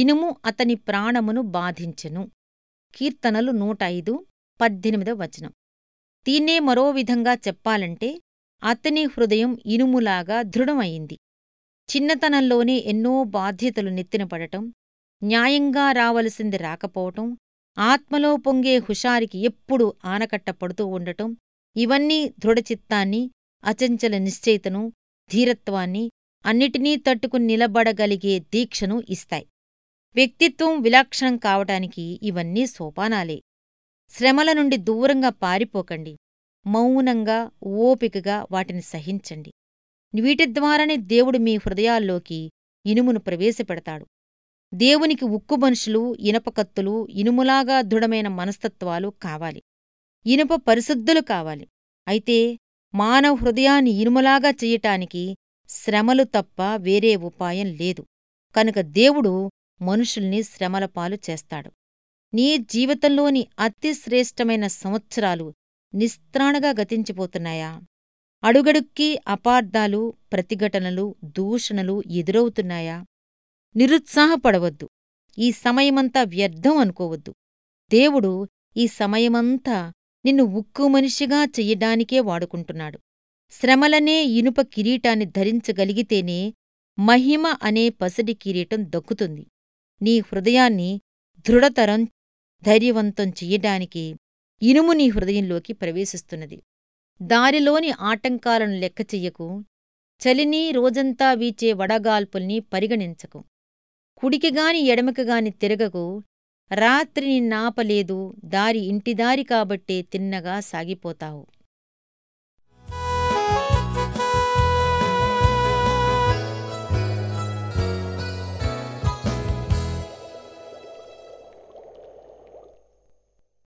ఇనుము అతని ప్రాణమును బాధించెను. కీర్తనలు నూట ఐదు పద్దెనిమిదవ వచనం. దీన్నే మరో విధంగా చెప్పాలంటే అతని హృదయం ఇనుములాగా దృఢమయింది చిన్నతనంలోనే ఎన్నో బాధ్యతలు నెత్తినపడటం న్యాయంగా రావలసింది రాకపోవటం ఆత్మలో పొంగే హుషారికి ఎప్పుడు ఆనకట్ట పడుతూ ఉండటం ఇవన్నీ దృఢచిత్తాన్ని అచంచల నిశ్చయితను ధీరత్వాన్ని అన్నిటినీ తట్టుకుని నిలబడగలిగే దీక్షను ఇస్తాయి. వ్యక్తిత్వం విలక్షణం కావటానికి ఇవన్నీ సోపానాలే. శ్రమల నుండి దూరంగా పారిపోకండి. మౌనంగా ఓపికగా వాటిని సహించండి. వీటి ద్వారానే దేవుడు మీ హృదయాల్లోకి ఇనుమును ప్రవేశపెడతాడు. దేవునికి ఉక్కు మనుషులు ఇనపకత్తులు ఇనుములాగా దృఢమైన మనస్తత్వాలు కావాలి. ఇనుప పరిశుద్ధులు కావాలి. అయితే మానవ హృదయాన్ని ఇనుములాగా చెయ్యటానికి శ్రమలు తప్ప వేరే ఉపాయం లేదు. కనుక దేవుడు మనుషుల్ని శ్రమలపాలు చేస్తాడు. నీ జీవితంలోని అతి శ్రేష్టమైన సంవత్సరాలు నిస్త్రాణగా గతించిపోతున్నాయా? అడుగడుక్కి అపార్థాలు ప్రతిఘటనలు దూషణలు ఎదురవుతున్నాయా? నిరుత్సాహపడవద్దు. ఈ సమయమంతా వ్యర్థం అనుకోవద్దు. దేవుడు ఈ సమయమంతా నిన్ను ఉక్కు మనిషిగా చెయ్యడానికే వాడుకుంటున్నాడు. శ్రమలనే ఇనుప కిరీటాన్ని ధరించగలిగితేనే మహిమ అనే పసిడి కిరీటం దక్కుతుంది. నీ హృదయాన్ని దృఢతరం ధైర్యవంతం చెయ్యడానికి ఇనుము నీ హృదయంలోకి ప్రవేశిస్తున్నది. దారిలోని ఆటంకాలను లెక్క చెయ్యకు. చలిని రోజంతా వీచే వడగాల్పుల్ని పరిగణించకు. కుడికిగాని ఎడమకిగాని తిరగకు. రాత్రి నిన్నాపలేదు దారి ఇంటిదారి కాబట్టే తిన్నగా సాగిపోతావు.